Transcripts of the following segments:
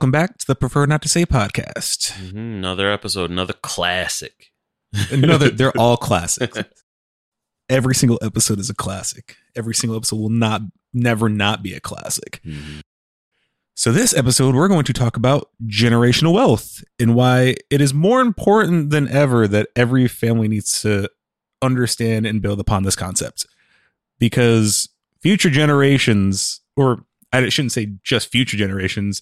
Welcome back to the Prefer Not to Say podcast. Mhm, Another episode, another classic. Another, they're all classics. Every single episode is a classic. Every single episode will not, never not be a classic. Mhm. So, this episode, we're going to talk about generational wealth and why it is more important than ever that every family needs to understand and build upon this concept. Because future generations, or I shouldn't say just future generations,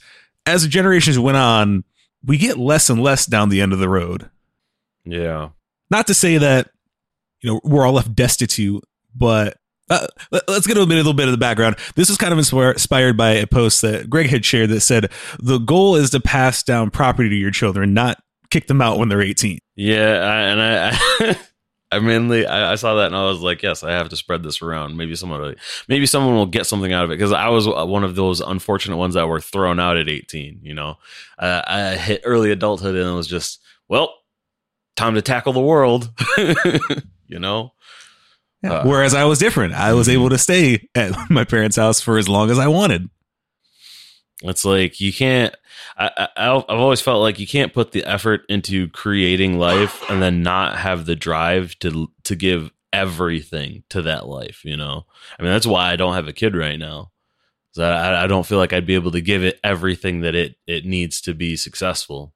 as the generations went on, we get less and less down the end of the road. Yeah. Not to say that, you know, we're all left destitute, but uh, let- let's get a bit, a little bit of the background. This is kind of inspired by a post that Greg had shared that said the goal is to pass down property to your children, not kick them out when they're 18. Yeah. I, and I, I, I mainly, I, I saw that and I was like, yes, I have to spread this around. Maybe someone, will- maybe someone will get something out of it. Because I was one of those unfortunate ones that were thrown out at 18. You know, uh, I hit early adulthood and it was just, well, time to tackle the world. you know? Uh, Whereas I was different. I was able to stay at my parents' house for as long as I wanted. It's like you can't. I, I, I've always felt like you can't put the effort into creating life and then not have the drive to to give everything to that life. You know, I mean that's why I don't have a kid right now. I, I don't feel like I'd be able to give it everything that it it needs to be successful.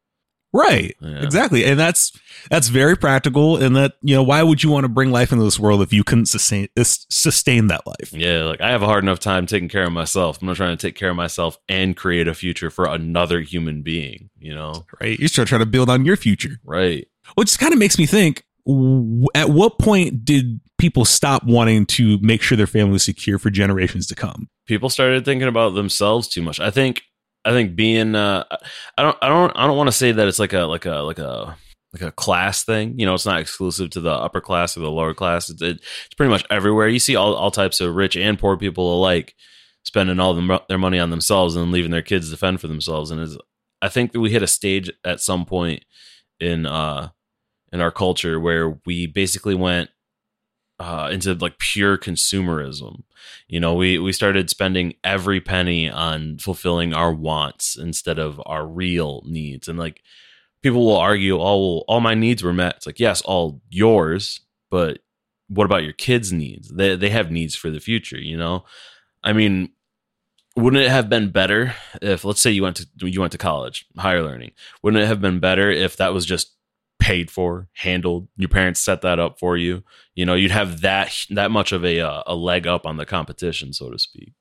Right. Yeah. Exactly. And that's that's very practical and that, you know, why would you want to bring life into this world if you couldn't sustain uh, sustain that life? Yeah, like I have a hard enough time taking care of myself. I'm not trying to take care of myself and create a future for another human being. You know, Right. You're still trying to build on your future. right? Which kind of makes me think w- at what point did people stop wanting to make sure their family was secure for generations to come? people started thinking about themselves too much. I think I think being uh I don't I don't I don't want to say that it's like a like a like a like a class thing. You know, it's not exclusive to the upper class or the lower class. It's, it's pretty much everywhere. You see all all types of rich and poor people alike spending all them, their money on themselves and leaving their kids to fend for themselves. And is I think that we hit a stage at some point in uh in our culture where we basically went uh, into like pure consumerism. You know, we we started spending every penny on fulfilling our wants instead of our real needs. And like people will argue, "Oh, well, all my needs were met." It's like, yes, all yours, but what about your kids' needs? They they have needs for the future. You know, I mean. Wouldn't it have been better if, let's say, you went to you went to college, higher learning? Wouldn't it have been better if that was just paid for, handled? Your parents set that up for you you know you'd have that that much of a uh, a leg up on the competition so to speak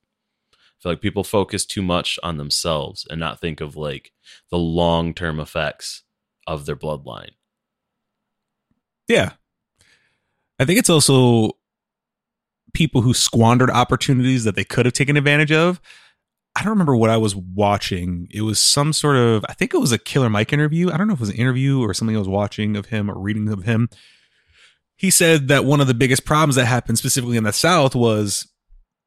i feel like people focus too much on themselves and not think of like the long-term effects of their bloodline Yeah. I think it's also people who squandered opportunities that they could have taken advantage of. I don't remember what I was watching. It was some sort of, I think it was a Killer Mike interview. I don't know if it was an interview or something I was watching of him or reading of him. He said that one of the biggest problems that happened specifically in the South was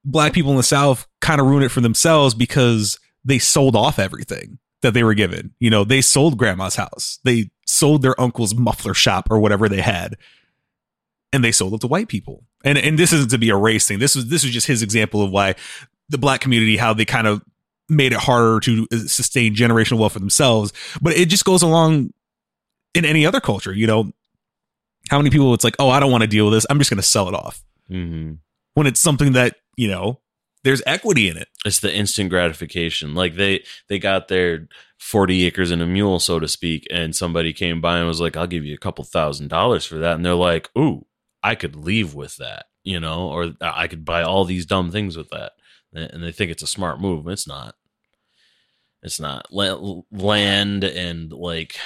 black people in the South kind of ruined it for themselves because they sold off everything that they were given. You know, they sold grandma's house, they sold their uncle's muffler shop or whatever they had, and they sold it to white people. And and this isn't to be a race thing. This was this was just his example of why the black community how they kind of made it harder to uh, sustain generational wealth for themselves. But it just goes along in any other culture. You know, how many people it's like, oh, I don't want to deal with this. I'm just going to sell it off mm-hmm. when it's something that you know there's equity in it. it's the instant gratification like they they got their 40 acres and a mule so to speak and somebody came by and was like i'll give you a couple thousand dollars for that and they're like ooh i could leave with that you know or i could buy all these dumb things with that and they think it's a smart move it's not. It's not. La- land and like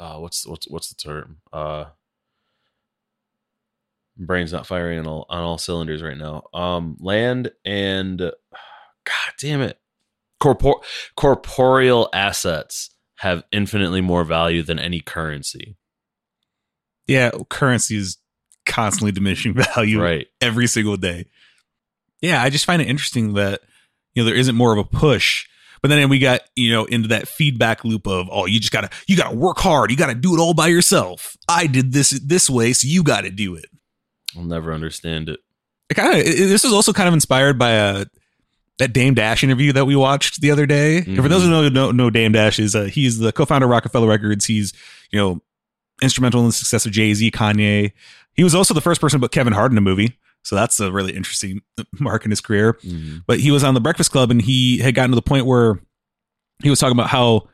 uh what's what's what's the term? Uh brain's not firing on all, on all cylinders right now. Um land and god damn it. Corpor- corporeal assets have infinitely more value than any currency. Yeah, currency is constantly diminishing value right. every single day. Yeah, I just find it interesting that you know there isn't more of a push. But then we got you know into that feedback loop of oh you just gotta you gotta work hard you gotta do it all by yourself. I did this this way, so you got to do it. i'll never understand it It kind of this was also kind of inspired by a that Dame Dash interview that we watched the other day. And for those who know, know, know Dame Dash is uh, he's the co-founder of Roc-A-Fella Records. He's you know instrumental in the success of Jay Z, Kanye. He was also the first person to put Kevin Hart in a movie. So that's a really interesting mark in his career. Mhm. But he was on the Breakfast Club and he had gotten to the point where he was talking about how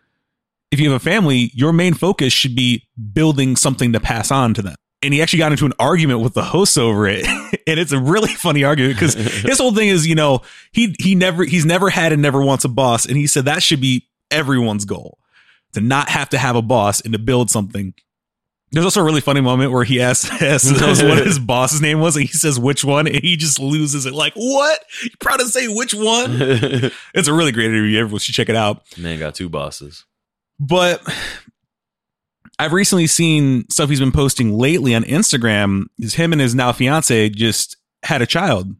if you have a family, your main focus should be building something to pass on to them. And he actually got into an argument with the hosts over it. and it's a really funny argument because his whole thing is, you know, he he never he's never had and never wants a boss. And he said that should be everyone's goal to not have to have a boss and to build something. There's also a really funny moment where he asks, asks what his boss's name was, and he says which one, and he just loses it. Like, what? You proud to say which one? It's a really great interview. Everyone should check it out. Man got two bosses. But I've recently seen stuff he's been posting lately on Instagram. Is him and his now fiance just had a child,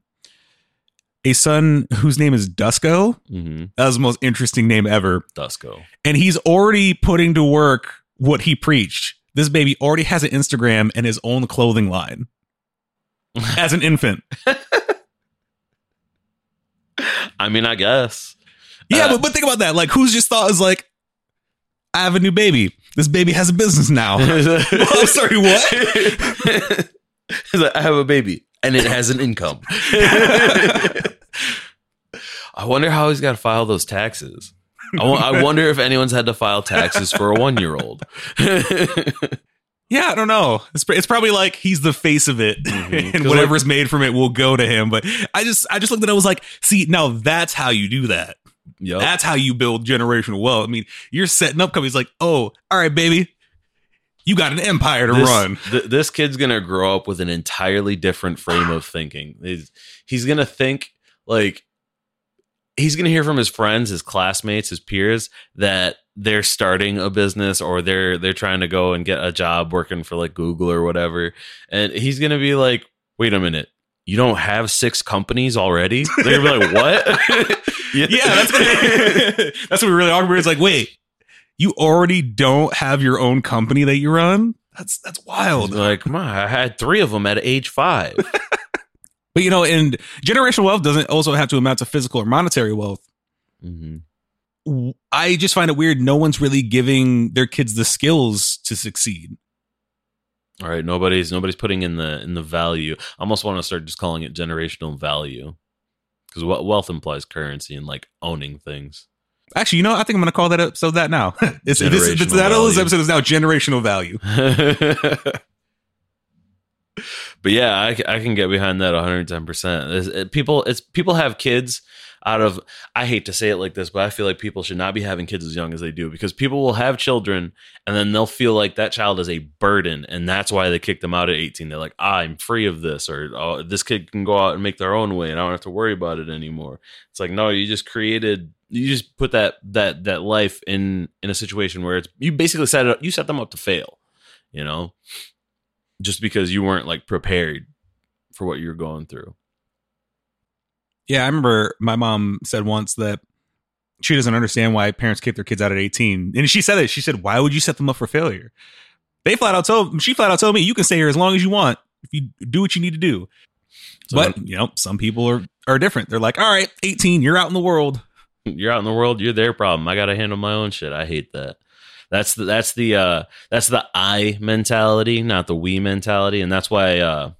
a son whose name is Dusko. hmm That was the most interesting name ever. Dusko. And he's already putting to work what he preached. This baby already has an Instagram and his own clothing line as an infant. I mean, I guess. Yeah, Uh, but, but think about that. Like, who's just thought is like, I have a new baby. This baby has a business now. well, I'm sorry, what? He's like, I have a baby and it has an income. I wonder how he's got to file those taxes. I wonder if anyone's had to file taxes for a one year old. Yeah, I don't know. It's, it's probably like he's the face of it, Mhm. and whatever's made from it will go to him. But I just, I just looked at it. I was like, see, now that's how you do that. Yep. That's how you build generational wealth. I mean, you're setting up companies like, oh, all right, baby, you got an empire to this, run. th- this kid's gonna grow up with an entirely different frame of thinking. He's, he's gonna think like he's gonna hear from his friends, his classmates, his peers that they're starting a business or they're they're trying to go and get a job working for like Google or whatever, and he's gonna be like, "Wait a minute." You don't have six companies already? They're gonna be like, "What?" Yeah, that's what, that's what we really awkward. It's like, wait, you already don't have your own company that you run? That's that's wild. like, "My, I had three of them at age five. But you know, and generational wealth doesn't also have to amount to physical or monetary wealth. hmm I just find it weird. No one's really giving their kids the skills to succeed. All right, nobody's nobody's putting in the in the value. I almost want to start just calling it generational value because wealth implies currency and like owning things. Actually, you know, I think I'm going to call that episode that now. it's, this, it's, that episode is now generational value. but yeah, I, I can get behind that 110. percent People, it's people have kids out of. I hate to say it like this, but I feel like people should not be having kids as young as they do because people will have children and then they'll feel like that child is a burden, and that's why they kick them out at 18. They're like, ah, I'm free of this, or oh, this kid can go out and make their own way, and I don't have to worry about it anymore. It's like no, you just created. You just put that that that life in in a situation where it's you basically set it up, you set them up to fail, you know, just because you weren't like prepared for what you're going through. Yeah, I remember my mom said once that she doesn't understand why parents kick their kids out at 18. And she said it. She said, Why would you set them up for failure? They flat out told she flat out told me you can stay here as long as you want if you do what you need to do. So but you know, some people are are different. They're like, all right, 18, you're out in the world. you're out in the world, you're their problem. I got to handle my own shit. I hate that. That's the that's the uh that's the I mentality, not the we mentality, and that's why uh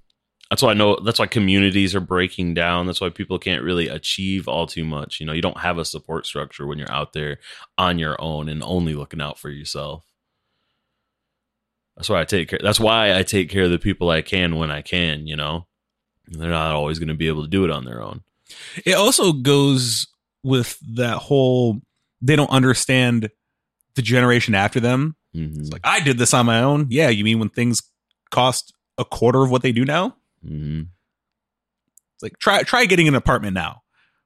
that's why I know that's why communities are breaking down. That's why people can't really achieve all too much. You know, you don't have a support structure when you're out there on your own and only looking out for yourself. That's why I take care. That's why I take care of the people I can when I can. You know, they're not always going to be able to do it on their own. It also goes with that whole they don't understand the generation after them. Mhm. It's like, I did this on my own. Yeah, you mean when things cost a quarter of what they do now? Mhm. It's like try try getting an apartment now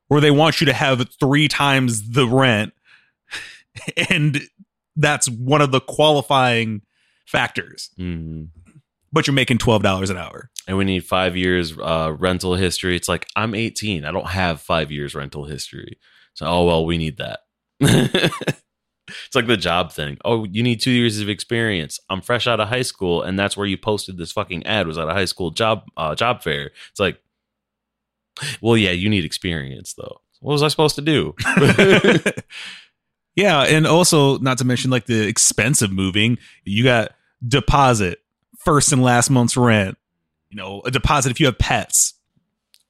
where they want you to have three times the rent and that's one of the qualifying factors. Mhm. But you're making twelve dollars an hour. and we need five years uh, rental history. It's like I'm 18. I don't have five years rental history. So oh well, we need that. it's like the job thing. Oh, you need two years of experience. I'm fresh out of high school, and that's where you posted this fucking ad. Was at a high school job uh, job fair. It's like, well, yeah, you need experience though. What was I supposed to do? yeah, and also not to mention like the expense of moving. You got deposit, first and last month's rent. You know, a deposit if you have pets.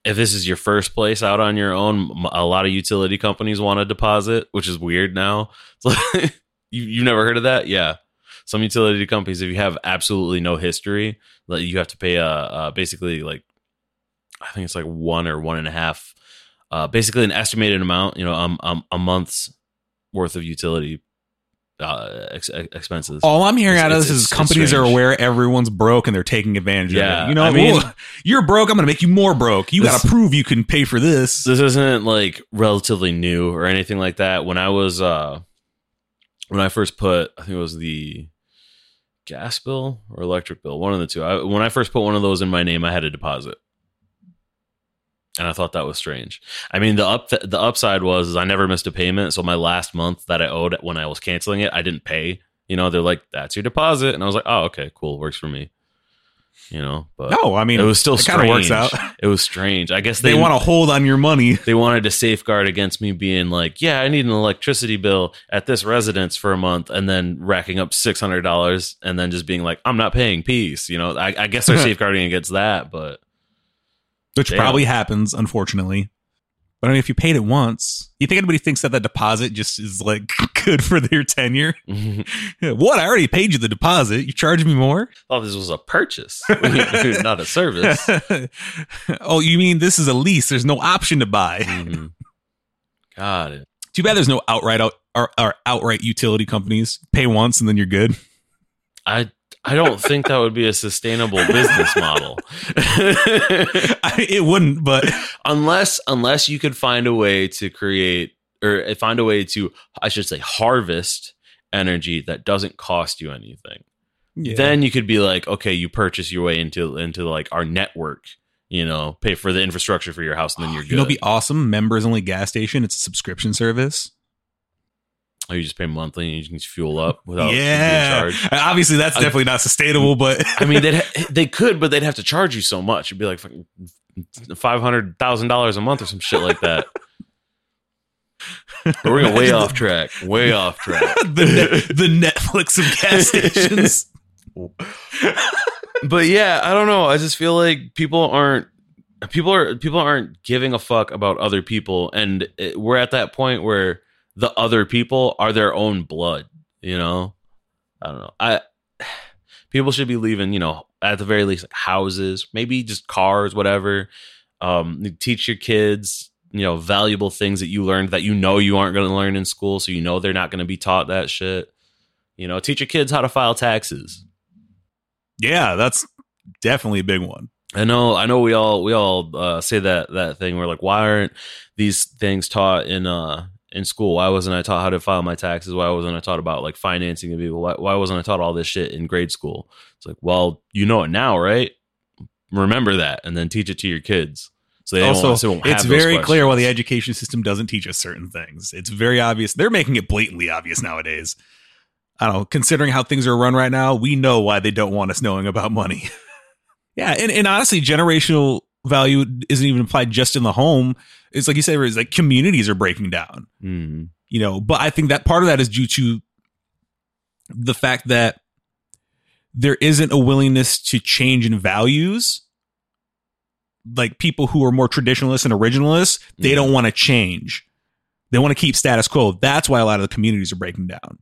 If this is your first place out on your own, a lot of utility companies want a deposit, which is weird now. You you never heard of that? Yeah, some utility companies, if you have absolutely no history, like you have to pay a, uh basically like I think it's like one or one and a half, uh, basically an estimated amount, you know, um, um a month's worth of utility uh, ex- ex- expenses. All I'm hearing It's- out of this is companies are aware everyone's broke and they're taking advantage of Yeah, it. You know, I mean- "Well, you're broke. I'm going to make you more broke. You got to prove you can pay for this. this isn't like relatively new or anything like that. When I was uh when I first put I think it was the gas bill or electric bill, one of the two. I, when I first put one of those in my name, I had a deposit. And I thought that was strange. I mean, the up the upside was is I never missed a payment, so my last month that I owed when I was canceling it, I didn't pay. You know, they're like, "That's your deposit," and I was like, "Oh, okay, cool, works for me." You know, but No, I mean, it was still it kind of works out. It was strange. I guess They, they, want to hold on your money. they wanted to safeguard against me being like, yeah, I need an electricity bill at this residence for a month, and then racking up six hundred dollars, and then just being like, I'm not paying. Peace. You know, I, I guess they're safeguarding against that, but which Damn. probably happens, unfortunately. But I mean, if you paid it once, you think anybody thinks that the deposit just is like good for their tenure? what? I already paid you the deposit. You charge me more? oh, this was a purchase, not a service. oh, you mean this is a lease? There's no option to buy. Mhm. Got it. Too bad there's no outright out or, or outright utility companies. Pay once and then you're good. I I don't think that would be a sustainable business model. I, it wouldn't, but unless unless you could find a way to create or eh, find a way to I should say harvest energy that doesn't cost you anything. Then you could be like, okay, you purchase your way into into like our network, you know, pay for the infrastructure for your house, and then ah, you're good. you know, it'd be awesome. Members only gas station. It's a subscription service. You just pay monthly and you can just fuel up without yeah, being charged. obviously that's I- definitely not sustainable. But I mean, they they could, but they'd have to charge you so much. It'd be like fucking five hundred thousand dollars a month or some shit like that. We're going way off track. Way off track. the the Netflix of gas stations. but yeah, I don't know. I just feel like people aren't people are people aren't giving a fuck about other people, and it, we're at that point where the other people are their own blood. You know, I don't know. I people should be leaving. You know, at the very least, houses, maybe just cars, whatever. Um, teach your kids, you know, valuable things that you learned that you know you aren't going to learn in school, so you know they're not going to be taught that shit. You know, teach your kids how to file taxes. Yeah, that's definitely a big one. I know, I know. We all we all uh, say that that thing. We're like, why aren't these things taught in uh in school? Why wasn't I taught how to file my taxes? Why wasn't I taught about like financing of people? Why, why wasn't I taught all this shit in grade school? It's like, well, you know it now, right? Remember that, and then teach it to your kids. So they also, so it's very clear why the education system doesn't teach us certain things. It's very obvious. They're making it blatantly obvious nowadays. I don't know. Considering how things are run right now, we know why they don't want us knowing about money. yeah, and, and honestly, generational value isn't even applied just in the home. It's like you said, it's like communities are breaking down. Mhm. you know but i think that part of that is due to the fact that there isn't a willingness to change in values. Like people who are more traditionalists and originalists they don't want to change. They want to keep status quo. That's why a lot of the communities are breaking down.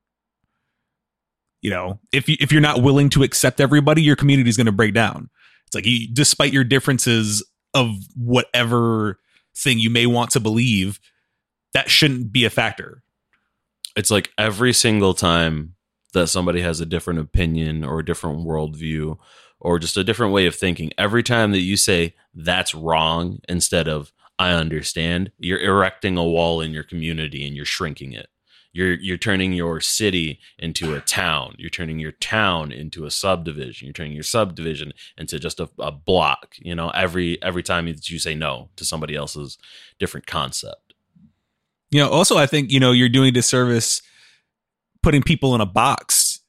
You know if you if you're not willing to accept everybody your community is going to break down. It's like you, despite your differences of whatever thing you may want to believe that shouldn't be a factor it's like every single time that somebody has a different opinion or a different worldview or just a different way of thinking, every time that you say that's wrong instead of I understand, you're erecting a wall in your community and you're shrinking it. You're you're turning your city into a town. You're turning your town into a subdivision. You're turning your subdivision into just a, a block. You know, every every time you say no to somebody else's different concept. You know, also I think, you know, you're doing disservice putting people in a box.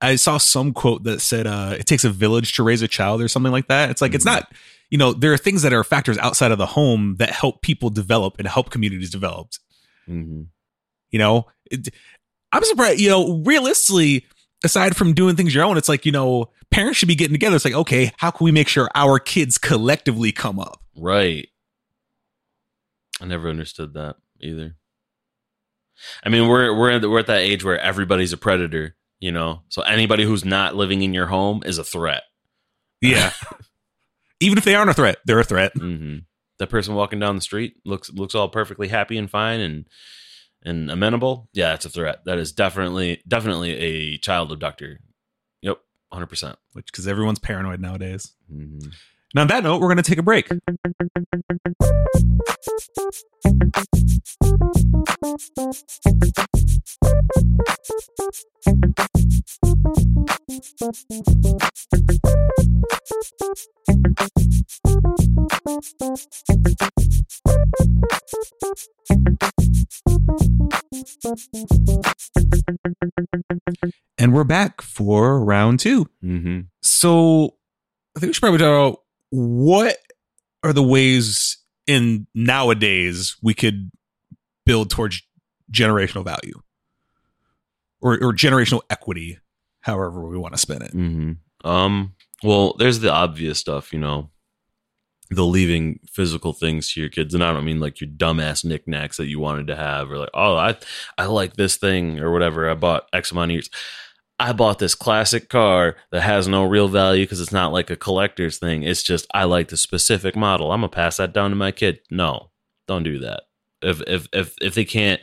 I saw some quote that said uh it takes a village to raise a child or something like that. It's like it's Mhm. not you know, there are things that are factors outside of the home that help people develop and help communities develop. hmm You know, it, I'm surprised, you know, realistically, aside from doing things your own, it's like, you know, parents should be getting together. It's like, okay, how can we make sure our kids collectively come up? Right. I never understood that either. I mean, we're we're at, we're at that age where everybody's a predator, you know. So anybody who's not living in your home is a threat. Yeah. Even if they aren't a threat, they're a threat. hmm That person walking down the street looks looks all perfectly happy and fine and and amenable. Yeah, it's a threat. That is definitely definitely a child abductor. Yep, hundred percent. Which, because everyone's paranoid nowadays. Mm-hmm. And on that note, we're going to take a break. And we're back for round two. Mm-hmm. So I think we should probably talk about what are the ways in nowadays we could build towards generational value or, or generational equity, however we want to spin it. hmm Um. Well, there's the obvious stuff, you know, the leaving physical things to your kids, and I don't mean like your dumbass knickknacks that you wanted to have, or like, oh, I I like this thing or whatever. I bought X amount of years. I bought this classic car that has no real value because it's not like a collector's thing. It's just I like the specific model. I'm gonna pass that down to my kid. No, don't do that. If if if if they can't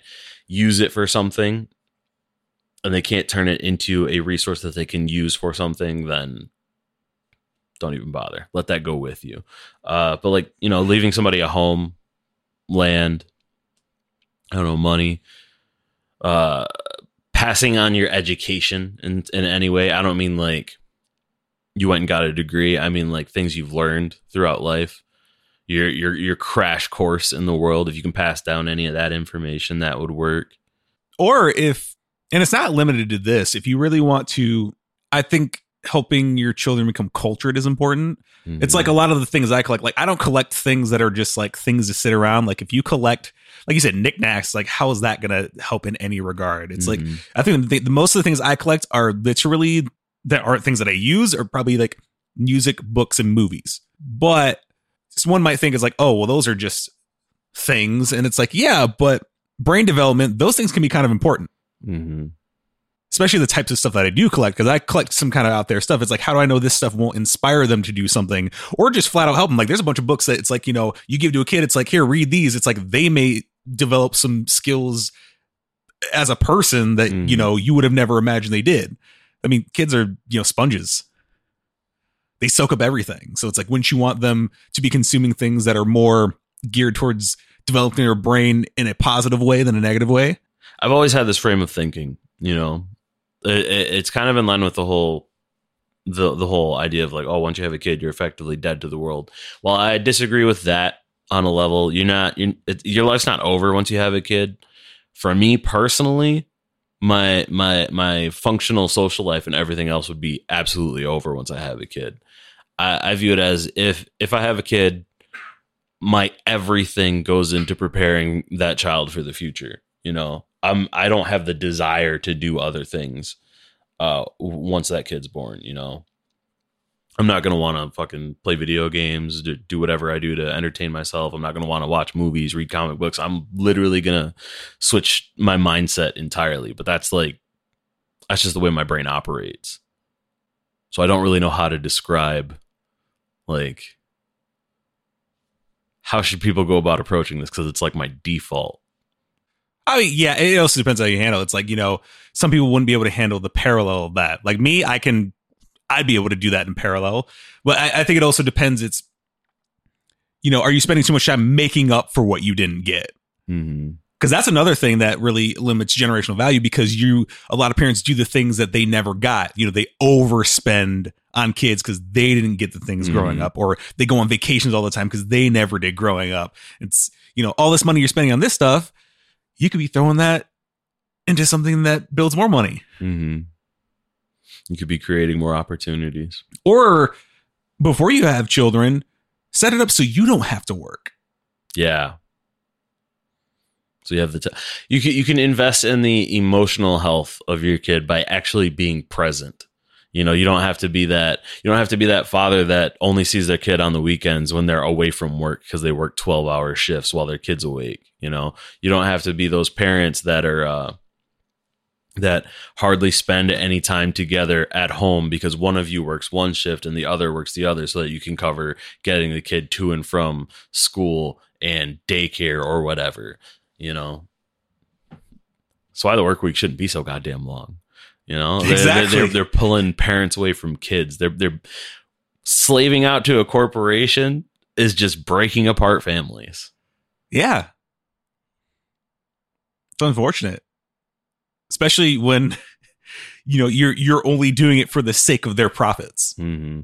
use it for something and they can't turn it into a resource that they can use for something, then don't even bother. Let that go with you. Uh, but like you know, leaving somebody a home, land, I don't know, money, uh, passing on your education in in any way. I don't mean like you went and got a degree. I mean like things you've learned throughout life. Your your your crash course in the world. If you can pass down any of that information, that would work. Or if, and it's not limited to this, if you really want to, I think helping your children become cultured is important. It's like a lot of the things I collect. Like I don't collect things that are just like things to sit around. Like if you collect, like you said, knickknacks, like how is that going to help in any regard? It's like Mhm. I think the, the most of the things I collect are literally that aren't things that I use, or probably like music, books, and movies. But one might think is like, oh, well, those are just things, and it's like, yeah, but brain development, those things can be kind of important Mhm. Especially the types of stuff that I do collect because I collect some kind of out there stuff. It's like, how do I know this stuff won't inspire them to do something or just flat out help them? Like, there's a bunch of books that it's like, you know, you give to a kid, it's like, here, read these. It's like they may develop some skills as a person that, Mhm. you know, you would have never imagined they did. I mean, kids are, you know, sponges. They soak up everything. So it's like, wouldn't you want them to be consuming things that are more geared towards developing their brain in a positive way than a negative way? I've always had this frame of thinking. You know, it, it- it's kind of in line with the whole the the whole idea of like, oh, once you have a kid, you're effectively dead to the world. Well, I disagree with that on a level. You're not. You're, it, your life's not over once you have a kid. For me personally, my my my functional social life and everything else would be absolutely over once I have a kid. I, I view it as if if I have a kid, my everything goes into preparing that child for the future. You know, I'm I don't have the desire to do other things uh once that kid's born, you know. I'm not gonna want to fucking play video games, do, do whatever I do to entertain myself. I'm not gonna want to watch movies, read comic books. I'm literally gonna switch my mindset entirely. But that's like that's just the way my brain operates. So I don't really know how to describe like how should people go about approaching this because it's like my default. I mean, yeah, it also depends how you handle it. It's like, you know, some people wouldn't be able to handle the parallel of that. Like me, I can, I'd be able to do that in parallel. But I, I think it also depends. It's, you know, are you spending too much time making up for what you didn't get? Mm-hmm. Because that's another thing that really limits generational value because you, a lot of parents do the things that they never got. You know, they overspend on kids because they didn't get the things growing Mhm. up, or they go on vacations all the time because they never did growing up. It's, you know, all this money you're spending on this stuff, you could be throwing that into something that builds more money. Mm-hmm. You could be creating more opportunities. Or before you have children, Set it up so you don't have to work. Yeah. So you have the t- you can you can invest in the emotional health of your kid by actually being present. You know, you don't have to be that you don't have to be that father that only sees their kid on the weekends when they're away from work because they work 12-hour shifts while their kid's awake, you know. You don't have to be those parents that are uh that hardly spend any time together at home because one of you works one shift and the other works the other so that you can cover getting the kid to and from school and daycare or whatever you know that's why the work week shouldn't be so goddamn long you know They're- Exactly. they're, they're, they're pulling parents away from kids they're they're slaving out to a corporation is just breaking apart families Yeah. It's unfortunate. Especially when you know you're you're only doing it for the sake of their profits hmm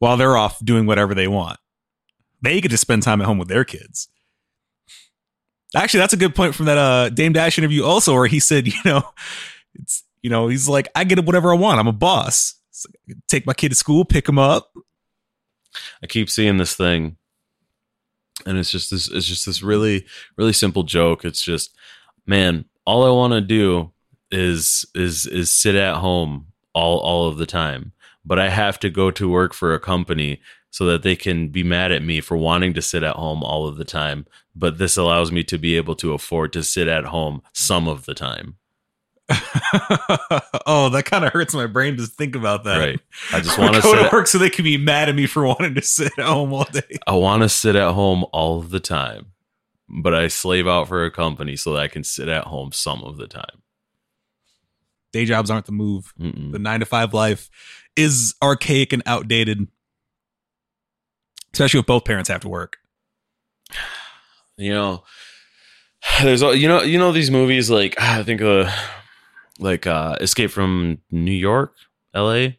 while they're off doing whatever they want. They get to spend time at home with their kids. Actually, that's a good point from that uh Dame Dash interview also where he said, you know, it's you know, he's like, I get whatever I want. I'm a boss. Take my kid to school, pick him up. I keep seeing this thing, and it's just this. It's just this really, really simple joke. It's just, man, all I want to do is is is sit at home all all of the time, but I have to go to work for a company so that they can be mad at me for wanting to sit at home all of the time. But this allows me to be able to afford to sit at home some of the time. oh, that kind of hurts my brain to think about that. Right. I just want to go sit. to work so they can be mad at me for wanting to sit at home all day. I want to sit at home all the time, but I slave out for a company so that I can sit at home some of the time. Day jobs aren't the move. Mm-mm. The nine to five life is archaic and outdated, especially if both parents have to work. You know, there's all you know, you know these movies like I think uh like uh Escape from New York, L.A.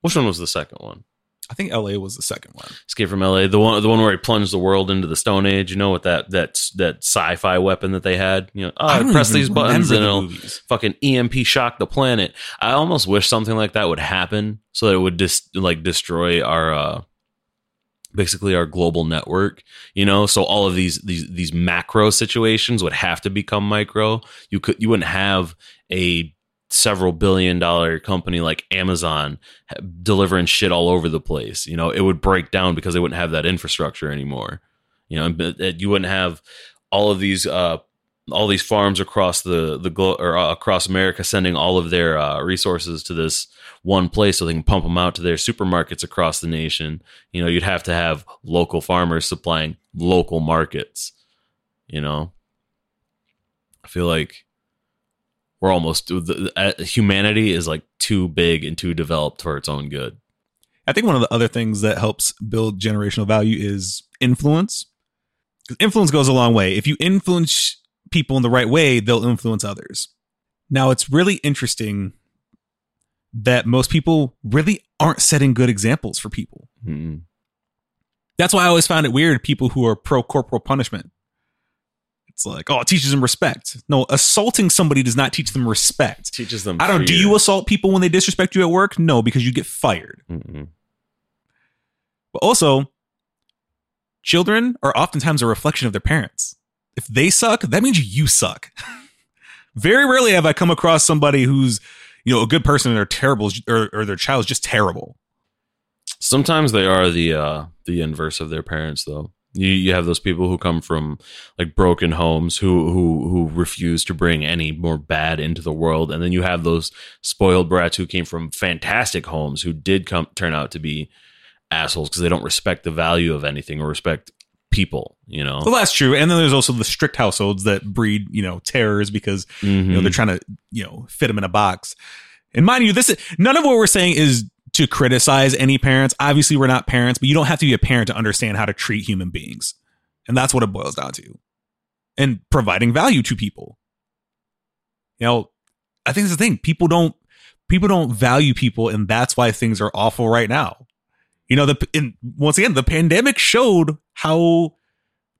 Which one was the second one? I think LA was the second one. Escape from L.A. The one, the one where he plunged the world into the Stone Age. You know, with that that that sci-fi weapon that they had. You know, oh, press these buttons and the it'll movies. fucking EMP shock the planet. I almost wish something like that would happen so that it would just like destroy our uh basically our global network, you know? So all of these these these macro situations would have to become micro. You could you wouldn't have a several billion dollar company like Amazon delivering shit all over the place. You know, it would break down because they wouldn't have that infrastructure anymore. You know, uh, you wouldn't have all of these uh all these farms across the the glo- or uh, across America sending all of their uh, resources to this one place so they can pump them out to their supermarkets across the nation. You know, you'd have to have local farmers supplying local markets. You know, I feel like we're almost the, the, uh, humanity is like too big and too developed for its own good. I think one of the other things that helps build generational value is influence. 'Cause Influence goes a long way. If you influence people in the right way, they'll influence others. Now, it's really interesting that most people really aren't setting good examples for people. Mm-mm. That's why I always found it weird people who are pro corporal punishment. It's like, oh, it teaches them respect. No, assaulting somebody does not teach them respect. Teaches them. I don't. Do you assault people when they disrespect you at work? No, because you get fired. Mm-mm. But also, children are oftentimes a reflection of their parents. If they suck, that means you suck. Very rarely have I come across somebody who's, you know, a good person and they're terrible or, or their child's just terrible. Sometimes they are the uh the inverse of their parents though. You you have those people who come from like broken homes who who who refuse to bring any more bad into the world and then you have those spoiled brats who came from fantastic homes who did come turn out to be assholes because they don't respect the value of anything or respect people, you know. Well, that's true. And then there's also the strict households that breed, you know, terrors because you know Mhm. they're trying to, you know, fit them in a box. And mind you, this is none of what we're saying is to criticize any parents. Obviously, we're not parents, but you don't have to be a parent to understand how to treat human beings. And that's what it boils down to. And providing value to people. You know, I think it's the thing. People don't people don't value people, and that's why things are awful right now. You know, the and once again, the pandemic showed how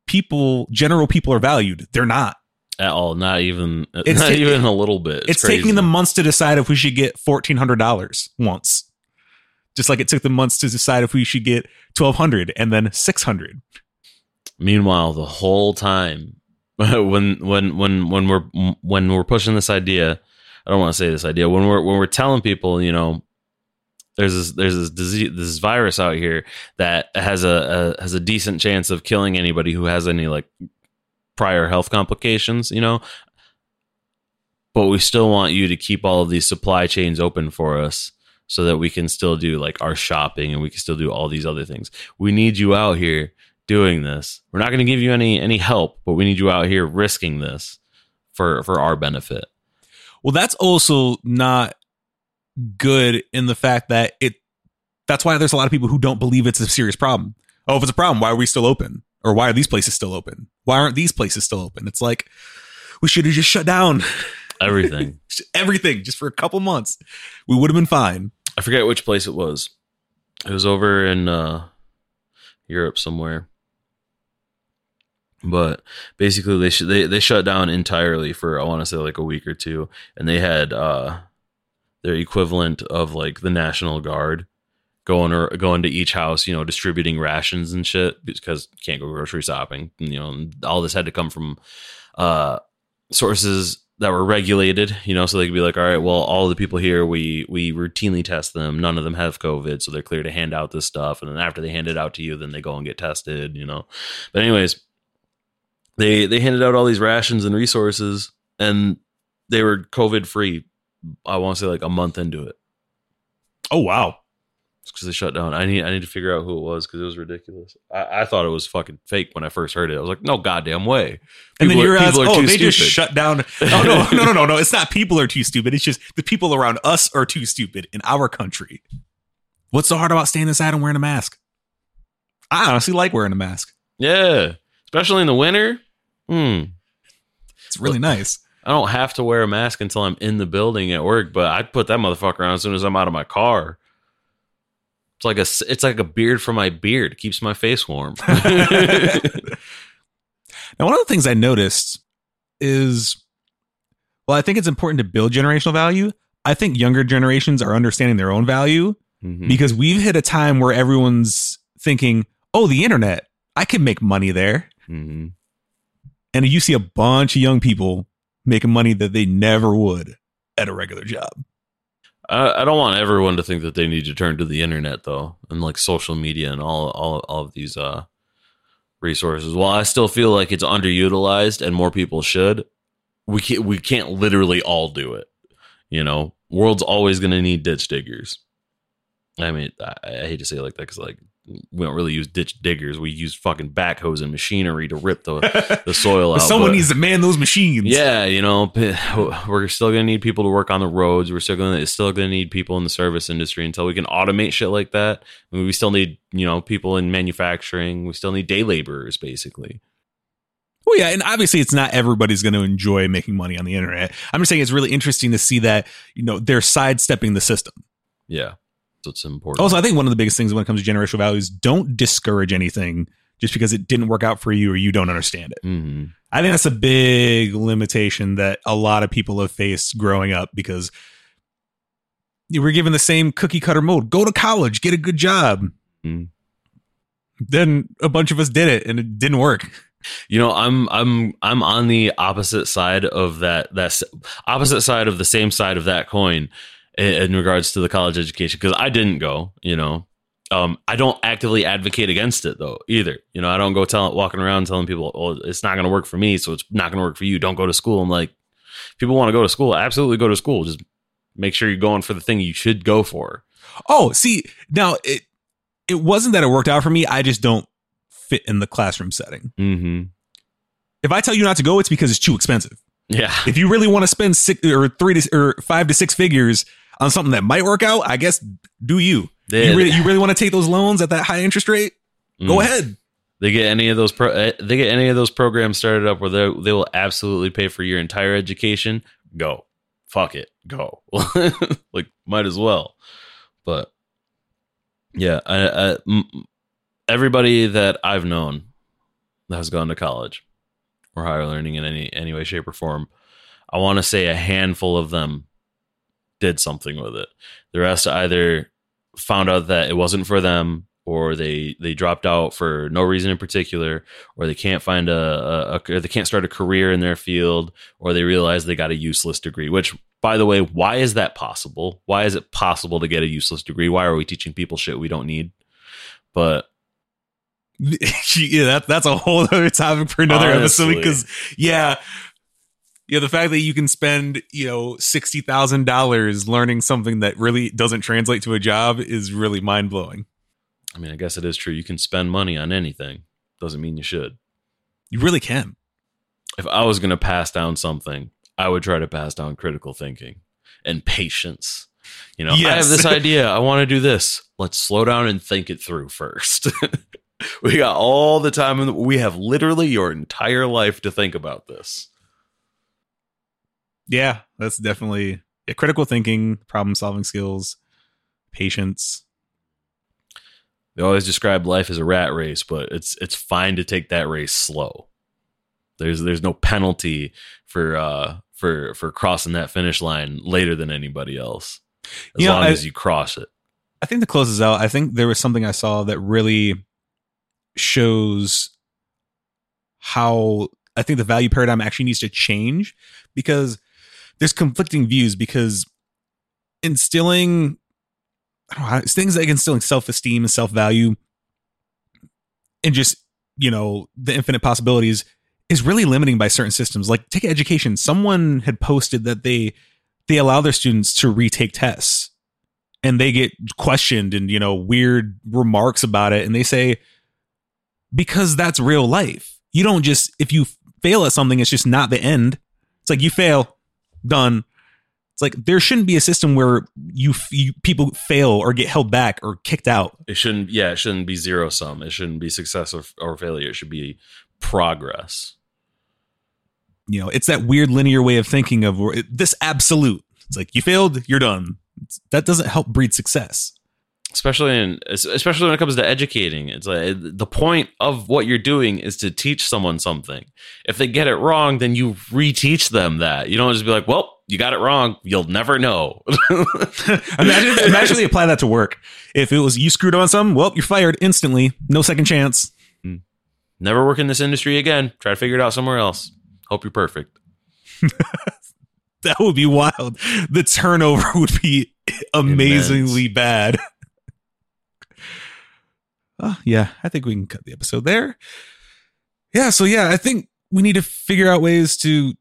people, general people, are valued. They're not. at all, not even It's not even a little bit. It's, crazy. taking them months to decide if we should get fourteen hundred dollars once. Just like it took them months to decide if we should get 1200 and then 600. Meanwhile, the whole time when when when when we're when we're pushing this idea, I don't want to say this idea when we're when we're telling people, you know, there's this there's this disease this virus out here that has a, a has a decent chance of killing anybody who has any like prior health complications, you know. But we still want you to keep all of these supply chains open for us so that we can still do like our shopping and we can still do all these other things. We need you out here doing this. We're not going to give you any any help, but we need you out here risking this for for our benefit. Well, that's also not good in the fact that it that's why there's a lot of people who don't believe it's a serious problem. Oh, if it's a problem, why are we still open? Or why are these places still open? Why aren't these places still open? It's like we should have just shut down everything. everything just for a couple months. We would have been fine. I forget which place it was. It was over in uh Europe somewhere. But basically they sh- they they shut down entirely for I want to say like a week or two and they had uh their equivalent of like the National Guard going or going to each house, you know, distributing rations and shit because can't go grocery shopping. You know, all this had to come from uh, sources that were regulated. You know, so they could be like, all right, well, all the people here, we we routinely test them. None of them have COVID, so they're clear to hand out this stuff. And then after they hand it out to you, then they go and get tested. You know, but anyways, they they handed out all these rations and resources, and they were COVID free I want to say like a month into it. Oh wow! It's because they shut down. I need I need to figure out who it was because it was ridiculous. I, I, thought it was fucking fake when I first heard it. I was like, no goddamn way. People and then you realize, oh, they stupid. just shut down. Oh no, no, no, no, no! It's not people are too stupid. It's just the people around us are too stupid in our country. What's so hard about staying inside and wearing a mask? I honestly like wearing a mask. Yeah, especially in the winter. Hmm. It's really nice. I don't have to wear a mask until I'm in the building at work, but I put that motherfucker on as soon as I'm out of my car. It's like a it's like a beard for my beard. It keeps my face warm. now, one of the things I noticed is, well, I think it's important to build generational value. I think younger generations are understanding their own value mm-hmm. because we've hit a time where everyone's thinking, "Oh, the internet, I can make money there." Mm-hmm. And you see a bunch of young people making money that they never would at a regular job. I, I don't want everyone to think that they need to turn to the internet though, and like social media and all all all of these uh resources. While I still feel like it's underutilized and more people should, we can't we can't literally all do it. You know, world's always going to need ditch diggers. I mean, I, I hate to say it like that because like we don't really use ditch diggers. We use fucking backhoes and machinery to rip the the soil out. Someone but, needs to man those machines. Yeah, you know, we're still gonna need people to work on the roads. We're still gonna still gonna need people in the service industry until we can automate shit like that. I mean, we still need you know people in manufacturing. We still need day laborers, basically. Well, yeah, and obviously it's not everybody's going to enjoy making money on the internet. I'm just saying it's really interesting to see that you know they're sidestepping the system. Yeah it's important. Also, I think one of the biggest things when it comes to generational values, don't discourage anything just because it didn't work out for you or you don't understand it. Mm-hmm. I think that's a big limitation that a lot of people have faced growing up because you were given the same cookie cutter mode. Go to college, get a good job. Mm. Then a bunch of us did it and it didn't work. You know, I'm I'm I'm on the opposite side of that that opposite side of the same side of that coin in, regards to the college education because I didn't go. You know, um, I don't actively advocate against it though either. You know, I don't go telling walking around telling people, "Oh, it's not going to work for me, so it's not going to work for you. Don't go to school." I'm like, people want to go to school, absolutely go to school. Just make sure you're going for the thing you should go for. Oh, see, now it it wasn't that it worked out for me. I just don't fit in the classroom setting. Mm-hmm. If I tell you not to go, it's because it's too expensive. Yeah. If you really want to spend six or three to or five to six figures on something that might work out, I guess do you. They, you really, you really want to take those loans at that high interest rate? Mm. Go ahead. They get any of those pro, eh, they get any of those programs started up where they they will absolutely pay for your entire education. Go, fuck it, go. like might as well. But yeah, I, I, m- everybody that I've known that has gone to college or higher learning in any any way, shape, or form, I want to say a handful of them did something with it. The rest either found out that it wasn't for them or they they dropped out for no reason in particular or they can't find a, a, a they can't start a career in their field or they realize they got a useless degree which by the way why is that possible why is it possible to get a useless degree why are we teaching people shit we don't need but yeah, that, that's a whole other topic for another Honestly. episode because yeah, yeah, the fact that you can spend you know sixty thousand dollars learning something that really doesn't translate to a job is really mind blowing. i mean i guess it is true you can spend money on anything doesn't mean you should You really can. if I was going to pass down something, I would try to pass down critical thinking and patience. You know, I have this idea. I want to do this. Let's slow down and think it through first. we got all the time. In the, we have literally your entire life to think about this. Yeah, that's definitely yeah, critical thinking, problem solving skills, patience. They always describe life as a rat race, but it's it's fine to take that race slow. There's there's no penalty for uh for for crossing that finish line later than anybody else. As You know, long I- as you cross it. I think to close this out, I think there was something I saw that really shows how I think the value paradigm actually needs to change because there's conflicting views because instilling I don't know, things like instilling self-esteem and self-value and just, you know, the infinite possibilities is really limiting by certain systems. Like take education. Someone had posted that they they allow their students to retake tests and they get questioned and you know weird remarks about it and they say because that's real life you don't just if you fail at something it's just not the end it's like you fail done it's like there shouldn't be a system where you, you people fail or get held back or kicked out It shouldn't. Yeah, it shouldn't be zero sum. It shouldn't be success or, or failure. It should be progress. you know it's that weird linear way of thinking of where this absolute it's like you failed you're done It's- that doesn't help breed success Especially in, especially when it comes to educating. It's like the point of what you're doing is to teach someone something. If they get it wrong, then you reteach them that. You don't just be like, "Well, you got it wrong. You'll never know." imagine, imagine they apply that to work if it was you screwed on something well you're fired instantly no second chance hmm. never work in this industry again. Try to figure it out somewhere else. Hope you're perfect. that would be wild. The turnover would be amazingly bad. Oh, yeah, I think we can cut the episode there. Yeah, so yeah, I think we need to figure out ways to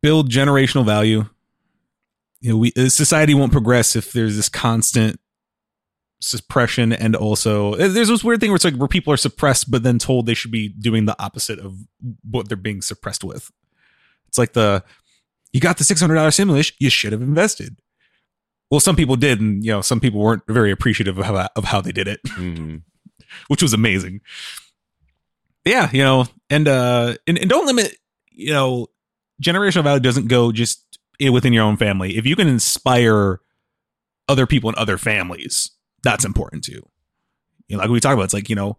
build generational value. You know, we uh, society won't progress if there's this constant suppression and also uh, there's this weird thing where it's like where people are suppressed but then told they should be doing the opposite of what they're being suppressed with. It's like the you got the six hundred dollar stimulus, you should have invested. Well, some people did, and you know, some people weren't very appreciative of how, of how they did it, Mhm. which was amazing. Yeah, you know, and uh, and, and don't limit, you know, generational value doesn't go just within your own family. If you can inspire other people in other families, that's important too. You know, like we talk about, it's like you know,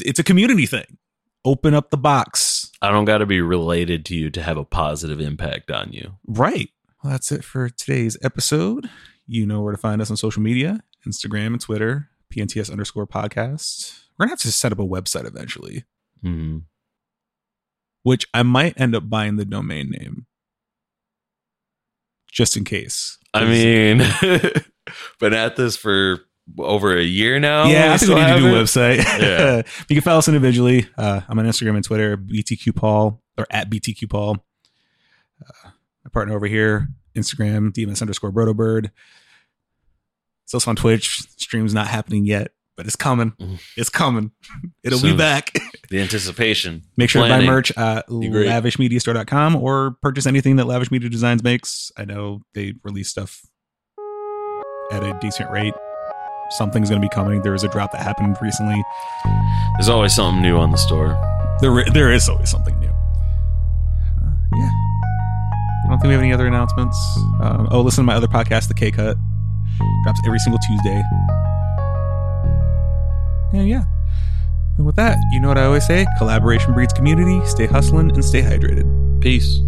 it's a community thing. Open up the box, I don't got to be related to you to have a positive impact on you. Right. Well, that's it for today's episode. You know where to find us on social media Instagram and Twitter, PNTS underscore podcast. We're going to have to set up a website eventually, Mhm. which I might end up buying the domain name just in case. I mean, been at this for over a year now. yeah, I think we need to do a website. Yeah. you can follow us individually. Uh, I'm on Instagram and Twitter, BTQ Paul or at BTQ Paul. Uh, partner over here, Instagram, DMS underscore Brotobird. It's also on Twitch. Stream's not happening yet, but it's coming. Mhm. It's coming. It'll be back. The anticipation. Make sure to buy planning. merch at lavishmediastore.com or purchase anything that Lavish Media Designs makes. I know they release stuff at a decent rate. Something's going to be coming. There was a drop that happened recently. There's always something new on the store. There, there is always something new. Don't think we have any other announcements. Um, oh, listen to my other podcast, The K Cut. Drops every single Tuesday. And yeah. And with that, you know what I always say collaboration breeds community. Stay hustling and stay hydrated. Peace.